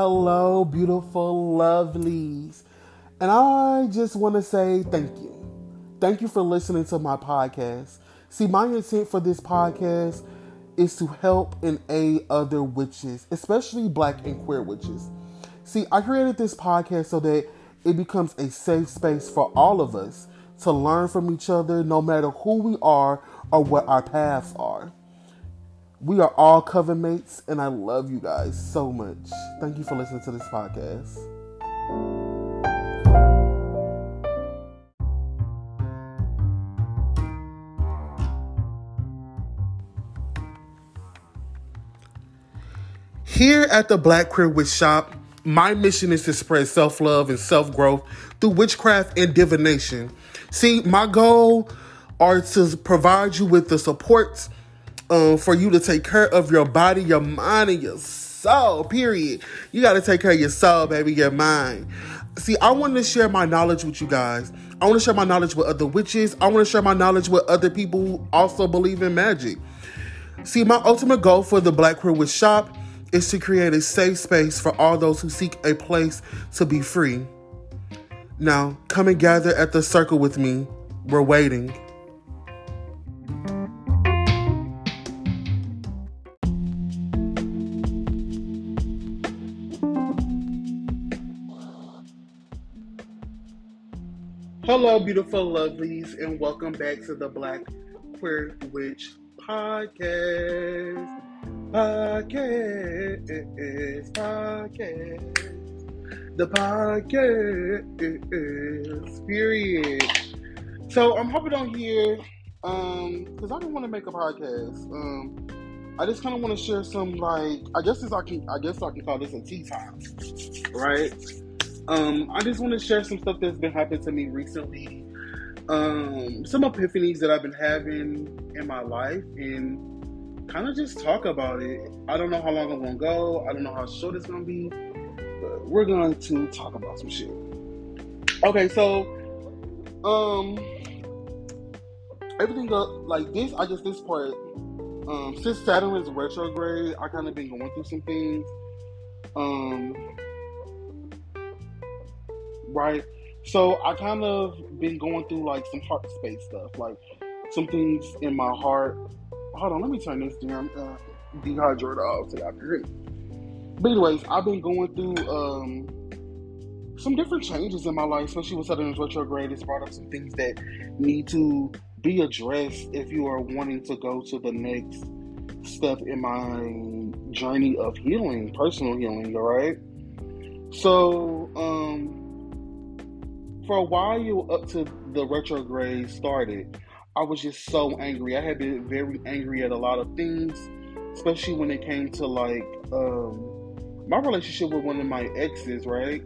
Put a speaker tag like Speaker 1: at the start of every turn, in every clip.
Speaker 1: Hello, beautiful lovelies. And I just want to say thank you. Thank you for listening to my podcast. See, my intent for this podcast is to help and aid other witches, especially black and queer witches. See, I created this podcast so that it becomes a safe space for all of us to learn from each other, no matter who we are or what our paths are. We are all coven mates, and I love you guys so much. Thank you for listening to this podcast. Here at the Black Queer Witch Shop, my mission is to spread self love and self growth through witchcraft and divination. See, my goal are to provide you with the supports um, for you to take care of your body, your mind, and your soul. Period. You got to take care of your soul, baby, your mind. See, I want to share my knowledge with you guys. I want to share my knowledge with other witches. I want to share my knowledge with other people who also believe in magic. See, my ultimate goal for the Black Queer Witch Shop is to create a safe space for all those who seek a place to be free. Now, come and gather at the circle with me. We're waiting. Hello, beautiful lovelies, and welcome back to the Black Queer Witch Podcast. Podcast, podcast, the podcast, is period. So I'm hopping on here, um, because I don't want to make a podcast. Um, I just kind of want to share some, like, I guess I can, I guess I can call this a tea time, right? Um, I just want to share some stuff that's been happening to me recently. Um, some epiphanies that I've been having in my life, and kind of just talk about it. I don't know how long I'm gonna go. I don't know how short it's gonna be, but we're going to talk about some shit. Okay, so um, everything like this. I guess this part. Um, since Saturn is retrograde, I kind of been going through some things. Um, right? So I kind of been going through like some heart space stuff, like some things in my heart. Hold on, let me turn this damn uh, dehydrator off so y'all can hear. But anyways, I've been going through um, some different changes in my life, especially with Saturn's retrograde. It's brought up some things that need to be addressed if you are wanting to go to the next step in my journey of healing, personal healing, all right? So, um, for a while you up to the retrograde started, I was just so angry. I had been very angry at a lot of things, especially when it came to like um, my relationship with one of my exes, right?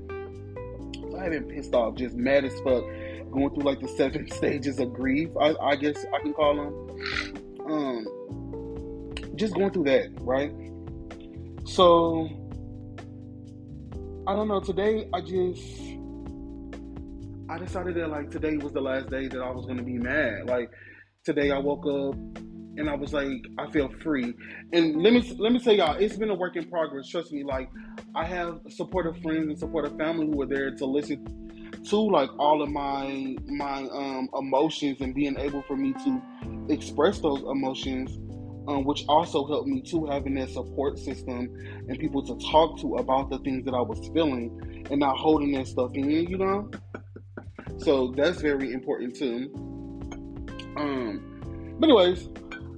Speaker 1: I had been pissed off, just mad as fuck, going through like the seven stages of grief. I, I guess I can call them. Um, just going through that, right? So I don't know. Today, I just I decided that like today was the last day that I was gonna be mad. Like today, I woke up and I was like, I feel free. And let me let me tell y'all, it's been a work in progress. Trust me. Like I have supportive friends and supportive family who are there to listen to like all of my my um, emotions and being able for me to express those emotions. Um, which also helped me too, having that support system and people to talk to about the things that I was feeling and not holding that stuff in, you know. So that's very important too. Um, but anyways,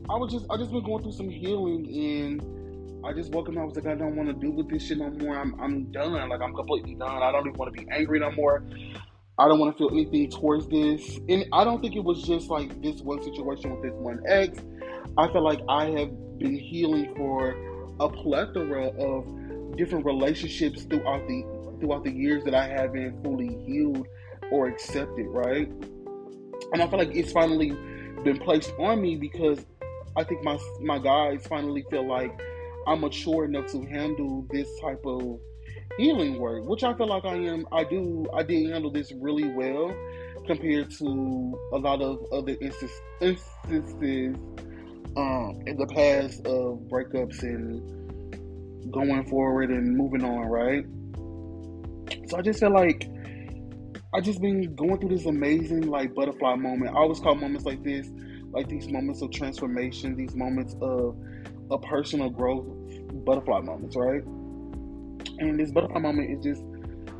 Speaker 1: I was just I just been going through some healing and I just woke up I was like, I don't want to do with this shit no more. I'm I'm done. Like I'm completely done. I don't even want to be angry no more. I don't want to feel anything towards this. And I don't think it was just like this one situation with this one ex. I feel like I have been healing for a plethora of different relationships throughout the throughout the years that I haven't fully healed or accepted, right? And I feel like it's finally been placed on me because I think my my guys finally feel like I'm mature enough to handle this type of healing work, which I feel like I am. I do. I did handle this really well compared to a lot of other instances um, in the past of breakups and going forward and moving on, right? So I just feel like I just been going through this amazing like butterfly moment. I always call moments like this, like these moments of transformation, these moments of a personal growth, butterfly moments, right? And this butterfly moment is just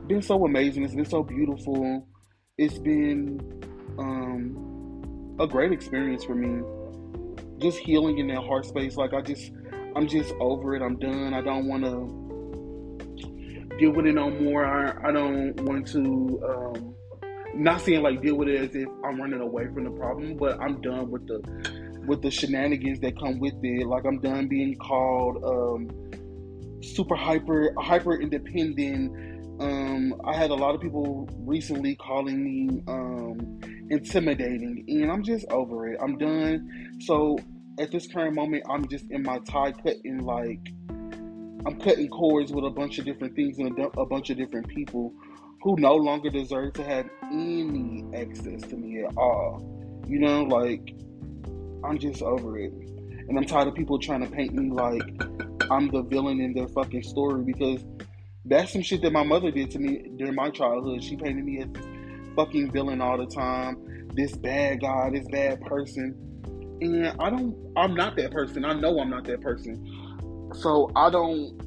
Speaker 1: been so amazing. It's been so beautiful. It's been um, a great experience for me. Just healing in that heart space. Like I just, I'm just over it. I'm done. I don't want to deal with it no more. I, I don't want to. Um, not saying like deal with it as if I'm running away from the problem, but I'm done with the with the shenanigans that come with it. Like I'm done being called um, super hyper hyper independent. Um, I had a lot of people recently calling me um, intimidating, and I'm just over it. I'm done. So at this current moment, I'm just in my tie cutting like I'm cutting cords with a bunch of different things and a, a bunch of different people who no longer deserve to have any access to me at all. You know, like I'm just over it. And I'm tired of people trying to paint me like I'm the villain in their fucking story because that's some shit that my mother did to me during my childhood. She painted me as this fucking villain all the time, this bad guy, this bad person. And I don't, I'm not that person. I know I'm not that person. So I don't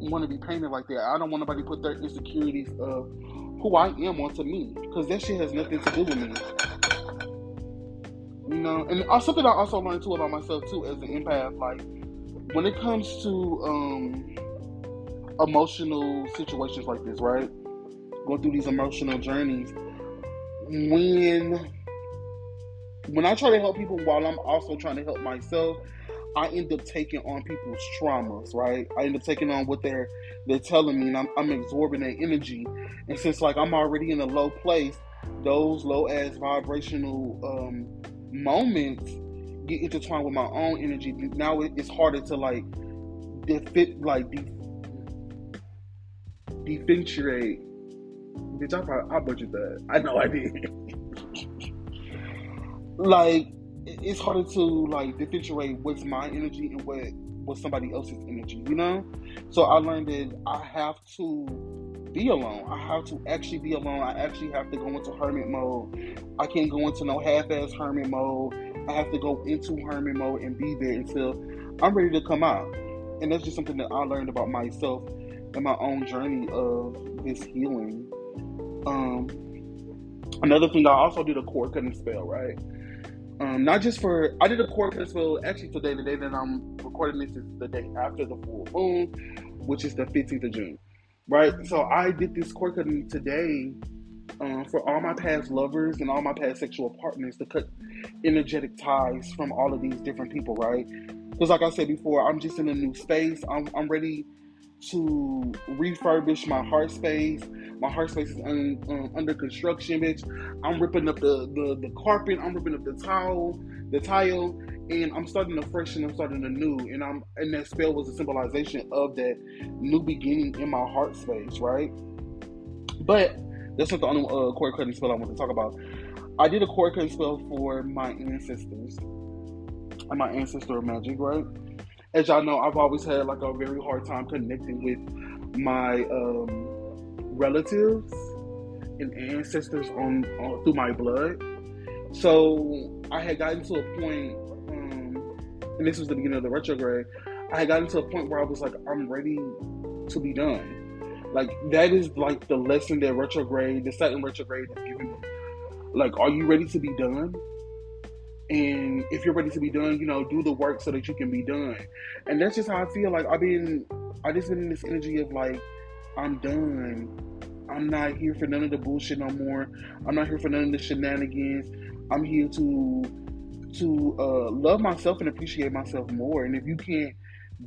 Speaker 1: want to be painted like that. I don't want nobody to put their insecurities of who I am onto me because that shit has nothing to do with me. You know, and something I also learned too about myself too as an empath, like when it comes to um, emotional situations like this, right? Going through these emotional journeys, when when I try to help people while I'm also trying to help myself, I end up taking on people's traumas, right? I end up taking on what they're they're telling me, and I'm, I'm absorbing their energy. And since like I'm already in a low place, those low ass vibrational um, moments get intertwined with my own energy. Now it's harder to like defit like de- differentiate. Bitch, I probably I butchered that. I know I did. like it's harder to like differentiate what's my energy and what was somebody else's energy, you know? So I learned that I have to be alone. I have to actually be alone. I actually have to go into hermit mode. I can't go into no half-ass hermit mode. I have to go into hermit mode and be there until I'm ready to come out. And that's just something that I learned about myself and my own journey of this healing. Um, another thing, I also did a cord cutting spell, right? Um, not just for I did a cutting spell actually today, the day that I'm recording this is the day after the full moon, which is the 15th of June right? So I did this cord cutting today um, for all my past lovers and all my past sexual partners to cut energetic ties from all of these different people, right? Because, like I said before, I'm just in a new space. I'm, I'm ready to refurbish my heart space. My heart space is un, under construction, bitch. I'm ripping up the, the, the carpet. I'm ripping up the towel, the tile, and I'm starting afresh and I'm starting anew. And I'm and that spell was a symbolization of that new beginning in my heart space, right? But that's not the only uh, cord cutting spell I want to talk about. I did a cord cutting spell for my ancestors and my ancestor magic, right? As y'all know, I've always had like a very hard time connecting with my um, relatives and ancestors on, on through my blood. So I had gotten to a point and this was the beginning of the retrograde, I had gotten to a point where I was like, I'm ready to be done. Like that is like the lesson that retrograde, the Saturn retrograde is giving me. Like, are you ready to be done? And if you're ready to be done, you know, do the work so that you can be done. And that's just how I feel. Like I've been, I just been in this energy of like, I'm done. I'm not here for none of the bullshit no more. I'm not here for none of the shenanigans. I'm here to to uh, love myself and appreciate myself more. And if you can't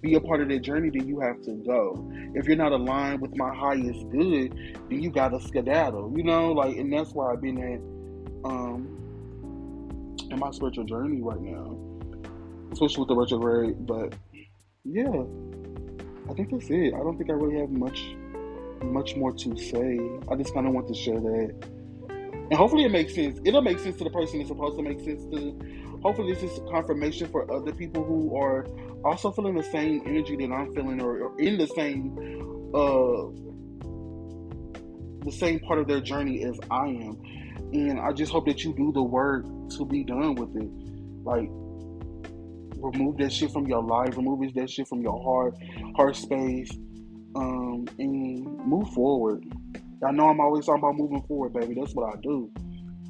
Speaker 1: be a part of that journey, then you have to go. If you're not aligned with my highest good, then you gotta skedaddle. You know, like, and that's where I've been at um, in my spiritual journey right now, especially with the retrograde. But yeah, I think that's it. I don't think I really have much, much more to say. I just kind of want to share that and hopefully it makes sense. It'll make sense to the person it's supposed to make sense to. Hopefully, this is confirmation for other people who are also feeling the same energy that I'm feeling, or, or in the same, uh, the same part of their journey as I am. And I just hope that you do the work to be done with it. Like, remove that shit from your life, remove that shit from your heart, heart space, um, and move forward. I know I'm always talking about moving forward, baby. That's what I do.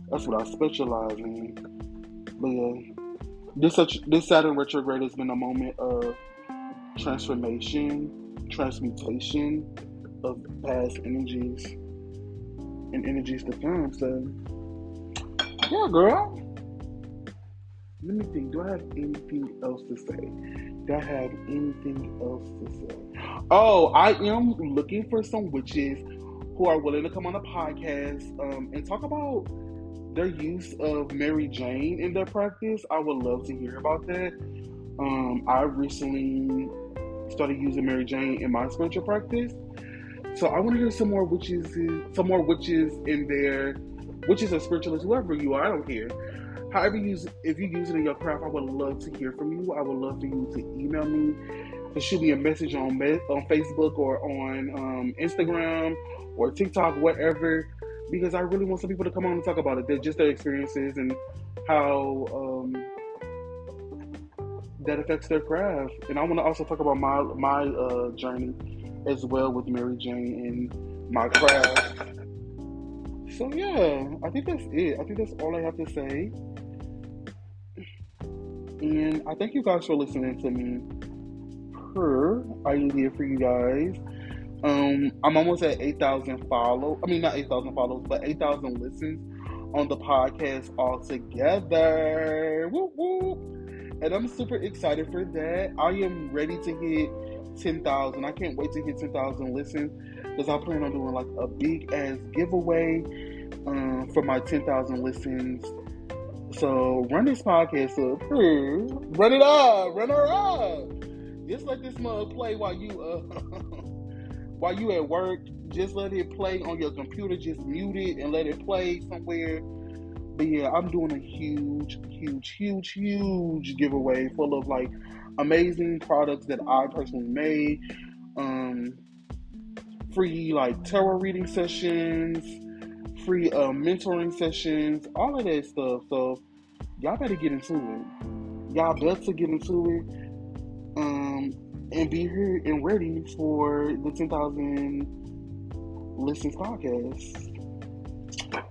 Speaker 1: That's what I specialize in. But yeah, this such this Saturn retrograde has been a moment of transformation, transmutation of past energies and energies to come. So yeah, girl. Let me think. Do I have anything else to say? Do I have anything else to say? Oh, I am looking for some witches who are willing to come on a podcast um, and talk about their use of Mary Jane in their practice. I would love to hear about that. Um, I recently started using Mary Jane in my spiritual practice, so I want to hear some more witches, some more witches in there, witches or spiritualists, whoever you are. I don't care. However, you use if you use it in your craft, I would love to hear from you. I would love for you to email me, to shoot me a message on on Facebook or on um, Instagram or TikTok, whatever, because I really want some people to come on and talk about it. They're just their experiences and how um, that affects their craft. And I want to also talk about my my uh, journey as well with Mary Jane and my craft. So yeah, I think that's it. I think that's all I have to say. And I thank you guys for listening to me. Per, I am here for you guys. Um, I'm almost at 8,000 follow. I mean, not 8,000 follows, but 8,000 listens on the podcast altogether. Woo woo! And I'm super excited for that. I am ready to hit 10,000. I can't wait to hit 10,000 listens because I plan on doing like a big ass giveaway um, for my 10,000 listens. So run this podcast up. Run it up. Run her up. Just let this mug play while you uh while you at work, just let it play on your computer. Just mute it and let it play somewhere. But yeah, I'm doing a huge, huge, huge, huge giveaway full of like amazing products that I personally made. Um, free like tarot reading sessions, free uh, mentoring sessions, all of that stuff. So y'all better get into it. Y'all better get into it. Um, and be here and ready for the 10,000 listens podcast.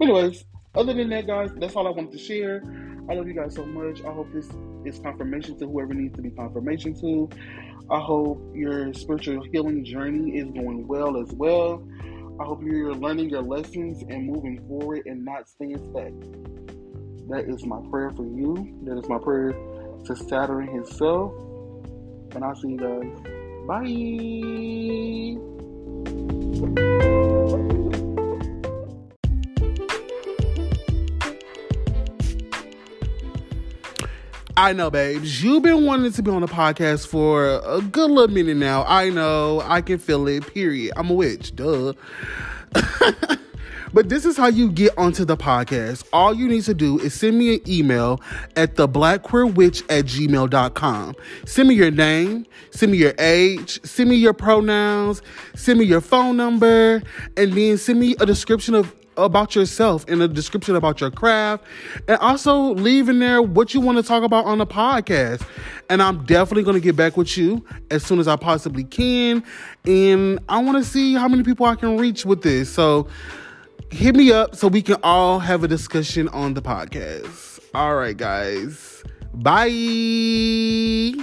Speaker 1: Anyways, other than that, guys, that's all I wanted to share. I love you guys so much. I hope this is confirmation to whoever needs to be confirmation to. I hope your spiritual healing journey is going well as well. I hope you're learning your lessons and moving forward and not staying stuck. That is my prayer for you. That is my prayer to Saturn himself and I'll see you guys. Bye. I know, babes. You've been wanting to be on the podcast for a good little minute now. I know. I can feel it, period. I'm a witch. Duh. But this is how you get onto the podcast. All you need to do is send me an email at the blackqueerwitch at gmail.com. Send me your name, send me your age, send me your pronouns, send me your phone number, and then send me a description of about yourself and a description about your craft and also leave in there what you want to talk about on the podcast and i'm definitely going to get back with you as soon as i possibly can and i want to see how many people i can reach with this so hit me up so we can all have a discussion on the podcast. All right, guys. Bye.